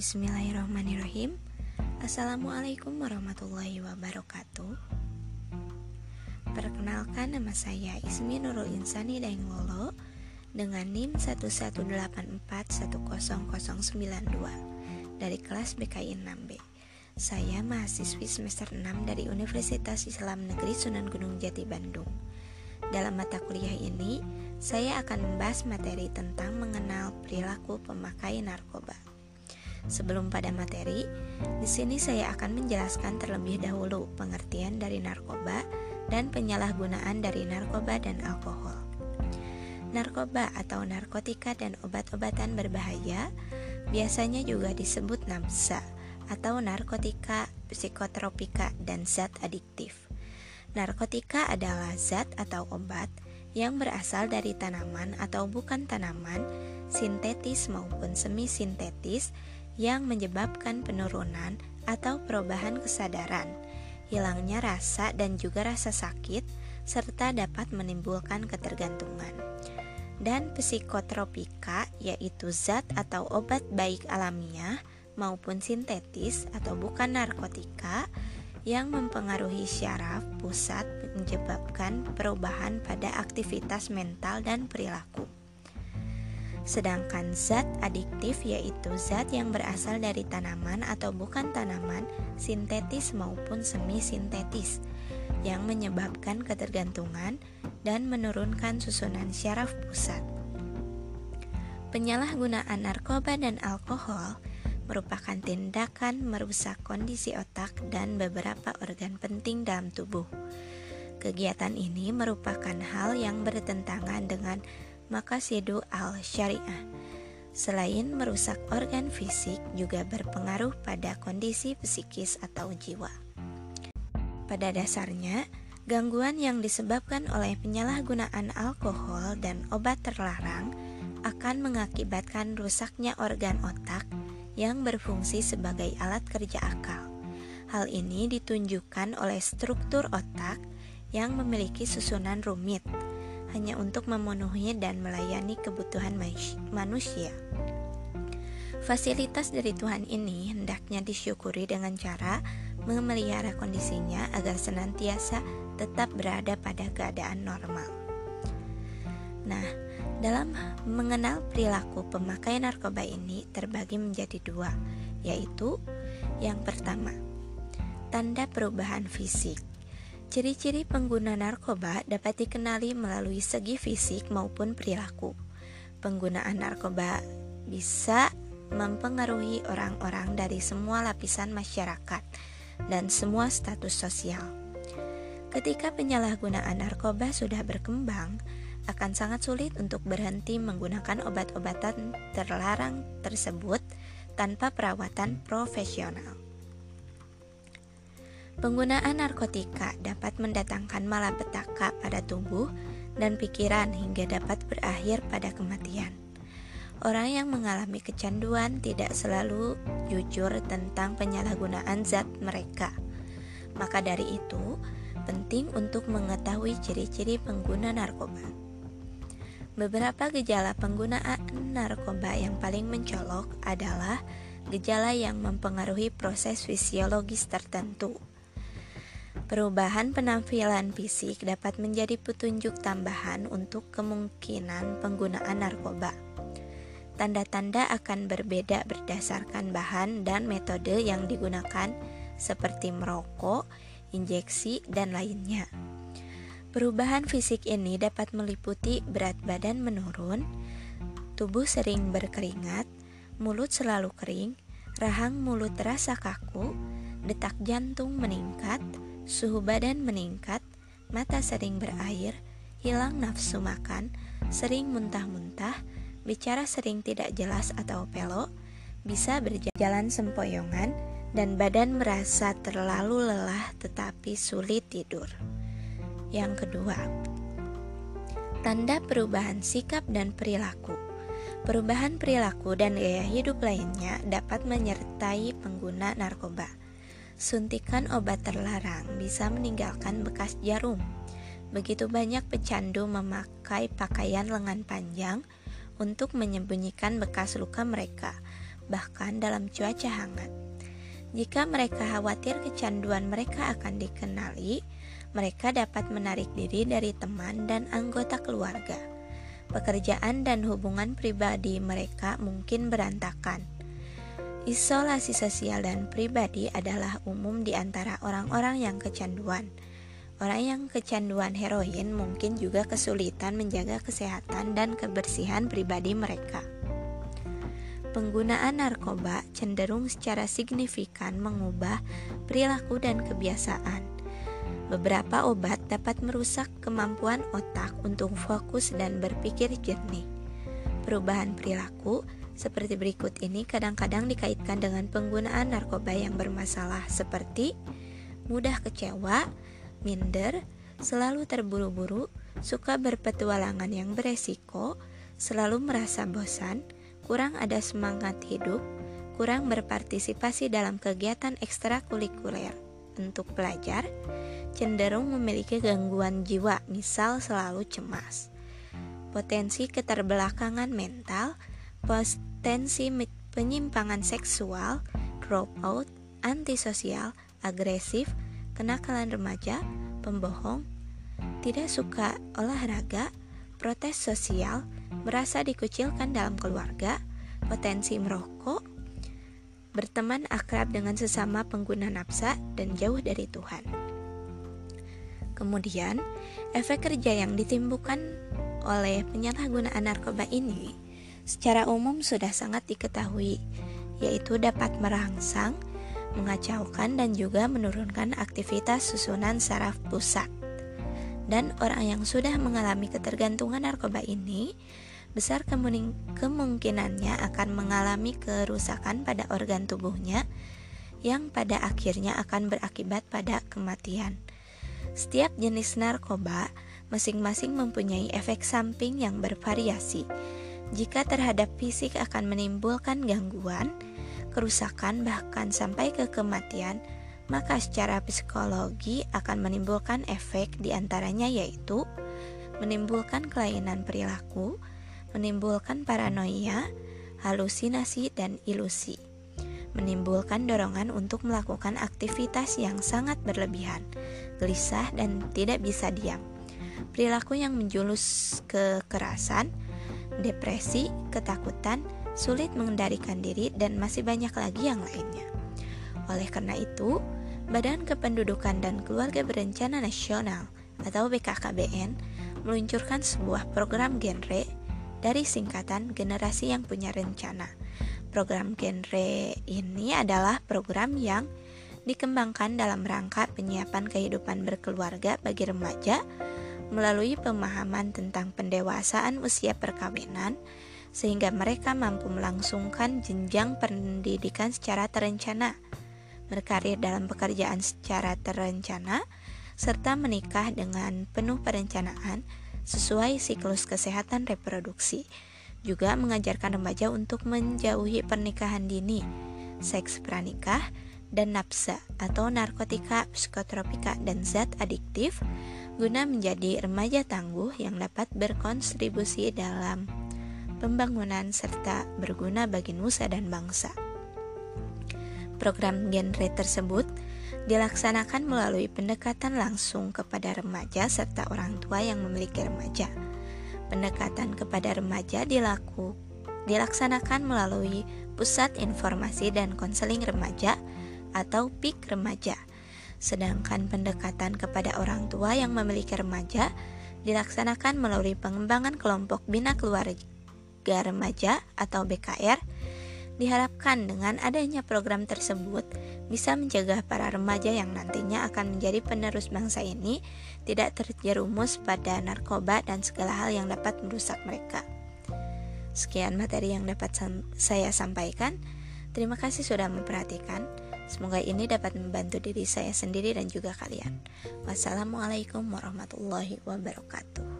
Bismillahirrahmanirrahim. Assalamualaikum warahmatullahi wabarakatuh. Perkenalkan nama saya Ismi Nurul Insani Daengwolo Dengan NIM 118410092 Dari kelas BKI 6B Saya mahasiswi semester 6 dari Universitas Islam Negeri Sunan Gunung Jati Bandung. Dalam mata kuliah ini saya akan membahas materi tentang mengenal perilaku pemakai narkoba. Sebelum pada materi, di sini saya akan menjelaskan terlebih dahulu pengertian dari narkoba dan penyalahgunaan dari narkoba dan alkohol. Narkoba atau narkotika dan obat-obatan berbahaya biasanya juga disebut nafsa atau narkotika, psikotropika, dan zat adiktif. Narkotika adalah zat atau obat yang berasal dari tanaman atau bukan tanaman, sintetis maupun semi sintetis yang menyebabkan penurunan atau perubahan kesadaran, hilangnya rasa dan juga rasa sakit, serta dapat menimbulkan ketergantungan. Dan psikotropika yaitu zat atau obat baik alamiah maupun sintetis atau bukan narkotika yang mempengaruhi syaraf pusat menyebabkan perubahan pada aktivitas mental dan perilaku. Sedangkan zat adiktif yaitu zat yang berasal dari tanaman atau bukan tanaman, sintetis maupun semi sintetis yang menyebabkan ketergantungan dan menurunkan susunan syaraf pusat. Penyalahgunaan narkoba dan alkohol merupakan tindakan merusak kondisi otak dan beberapa organ penting dalam tubuh. Kegiatan ini merupakan hal yang bertentangan dengan makasidu al-syariah. Selain merusak organ fisik, juga berpengaruh pada kondisi psikis atau jiwa. Pada dasarnya, gangguan yang disebabkan oleh penyalahgunaan alkohol dan obat terlarang akan mengakibatkan rusaknya organ otak yang berfungsi sebagai alat kerja akal. Hal ini ditunjukkan oleh struktur otak yang memiliki susunan rumit hanya untuk memenuhi dan melayani kebutuhan manusia. Fasilitas dari Tuhan ini hendaknya disyukuri dengan cara memelihara kondisinya agar senantiasa tetap berada pada keadaan normal. Nah, dalam mengenal perilaku pemakai narkoba ini terbagi menjadi dua, yaitu yang pertama, tanda perubahan fisik. Ciri-ciri pengguna narkoba dapat dikenali melalui segi fisik maupun perilaku. Penggunaan narkoba bisa mempengaruhi orang-orang dari semua lapisan masyarakat dan semua status sosial. Ketika penyalahgunaan narkoba sudah berkembang, akan sangat sulit untuk berhenti menggunakan obat-obatan terlarang tersebut tanpa perawatan profesional. Penggunaan narkotika dapat mendatangkan malapetaka pada tubuh dan pikiran hingga dapat berakhir pada kematian. Orang yang mengalami kecanduan tidak selalu jujur tentang penyalahgunaan zat mereka. Maka dari itu, penting untuk mengetahui ciri-ciri pengguna narkoba. Beberapa gejala penggunaan narkoba yang paling mencolok adalah gejala yang mempengaruhi proses fisiologis tertentu. Perubahan penampilan fisik dapat menjadi petunjuk tambahan untuk kemungkinan penggunaan narkoba. Tanda-tanda akan berbeda berdasarkan bahan dan metode yang digunakan, seperti merokok, injeksi, dan lainnya. Perubahan fisik ini dapat meliputi berat badan menurun, tubuh sering berkeringat, mulut selalu kering, rahang mulut terasa kaku, detak jantung meningkat, suhu badan meningkat, mata sering berair, hilang nafsu makan, sering muntah-muntah, bicara sering tidak jelas atau pelok, bisa berjalan sempoyongan, dan badan merasa terlalu lelah tetapi sulit tidur. Yang kedua, tanda perubahan sikap dan perilaku. Perubahan perilaku dan gaya hidup lainnya dapat menyertai pengguna narkoba. Suntikan obat terlarang bisa meninggalkan bekas jarum. Begitu banyak pecandu memakai pakaian lengan panjang untuk menyembunyikan bekas luka mereka. bahkan dalam cuaca hangat. Jika mereka khawatir kecanduan mereka akan dikenali, mereka dapat menarik diri dari teman dan anggota keluarga. Pekerjaan dan hubungan pribadi mereka mungkin berantakan. Isolasi sosial dan pribadi adalah umum di antara orang-orang yang kecanduan. Orang yang kecanduan heroin mungkin juga kesulitan menjaga kesehatan dan kebersihan pribadi mereka. Penggunaan narkoba cenderung secara signifikan mengubah perilaku dan kebiasaan. Beberapa obat dapat merusak kemampuan otak untuk fokus dan berpikir jernih. Perubahan perilaku seperti berikut ini kadang-kadang dikaitkan dengan penggunaan narkoba yang bermasalah seperti mudah kecewa, minder, selalu terburu-buru, suka berpetualangan yang beresiko, selalu merasa bosan, kurang ada semangat hidup, kurang berpartisipasi dalam kegiatan ekstrakurikuler untuk belajar, cenderung memiliki gangguan jiwa, misal selalu cemas. Potensi keterbelakangan mental, potensi penyimpangan seksual, dropout, antisosial, agresif, kenakalan remaja, pembohong, tidak suka olahraga, protes sosial, merasa dikucilkan dalam keluarga, potensi merokok, berteman akrab dengan sesama pengguna nafsa, dan jauh dari Tuhan. Kemudian, efek kerja yang ditimbulkan oleh penyalahgunaan narkoba ini secara umum sudah sangat diketahui, yaitu dapat merangsang, mengacaukan, dan juga menurunkan aktivitas susunan saraf pusat. Dan orang yang sudah mengalami ketergantungan narkoba ini besar kemungkinannya akan mengalami kerusakan pada organ tubuhnya yang pada akhirnya akan berakibat pada kematian. Setiap jenis narkoba masing-masing mempunyai efek samping yang bervariasi. Jika terhadap fisik akan menimbulkan gangguan, kerusakan bahkan sampai ke kematian, maka secara psikologi akan menimbulkan efek di antaranya yaitu menimbulkan kelainan perilaku, menimbulkan paranoia, halusinasi, dan ilusi, menimbulkan dorongan untuk melakukan aktivitas yang sangat berlebihan, gelisah, dan tidak bisa diam, perilaku yang menjulus kekerasan, depresi, ketakutan, sulit mengendalikan diri, dan masih banyak lagi yang lainnya. Oleh karena itu, Badan Kependudukan dan Keluarga Berencana Nasional atau BKKBN meluncurkan sebuah program genre dari singkatan generasi yang punya rencana. Program genre ini adalah program yang dikembangkan dalam rangka penyiapan kehidupan berkeluarga bagi remaja melalui pemahaman tentang pendewasaan usia perkawinan sehingga mereka mampu melangsungkan jenjang pendidikan secara terencana, berkarir dalam pekerjaan secara terencana, serta menikah dengan penuh perencanaan sesuai siklus kesehatan reproduksi. Juga mengajarkan remaja untuk menjauhi pernikahan dini, seks pranikah, dan nafsa atau narkotika, psikotropika, dan zat adiktif guna menjadi remaja tangguh yang dapat berkontribusi dalam pembangunan serta berguna bagi nusa dan bangsa. Program genre tersebut dilaksanakan melalui pendekatan langsung kepada remaja serta orang tua yang memiliki remaja. Pendekatan kepada remaja dilaku, dilaksanakan melalui Pusat Informasi dan Konseling Remaja atau PIK Remaja. Sedangkan pendekatan kepada orang tua yang memiliki remaja dilaksanakan melalui pengembangan kelompok bina keluarga remaja atau BKR Diharapkan dengan adanya program tersebut bisa menjaga para remaja yang nantinya akan menjadi penerus bangsa ini tidak terjerumus pada narkoba dan segala hal yang dapat merusak mereka. Sekian materi yang dapat saya sampaikan. Terima kasih sudah memperhatikan. Semoga ini dapat membantu diri saya sendiri dan juga kalian. Wassalamualaikum warahmatullahi wabarakatuh.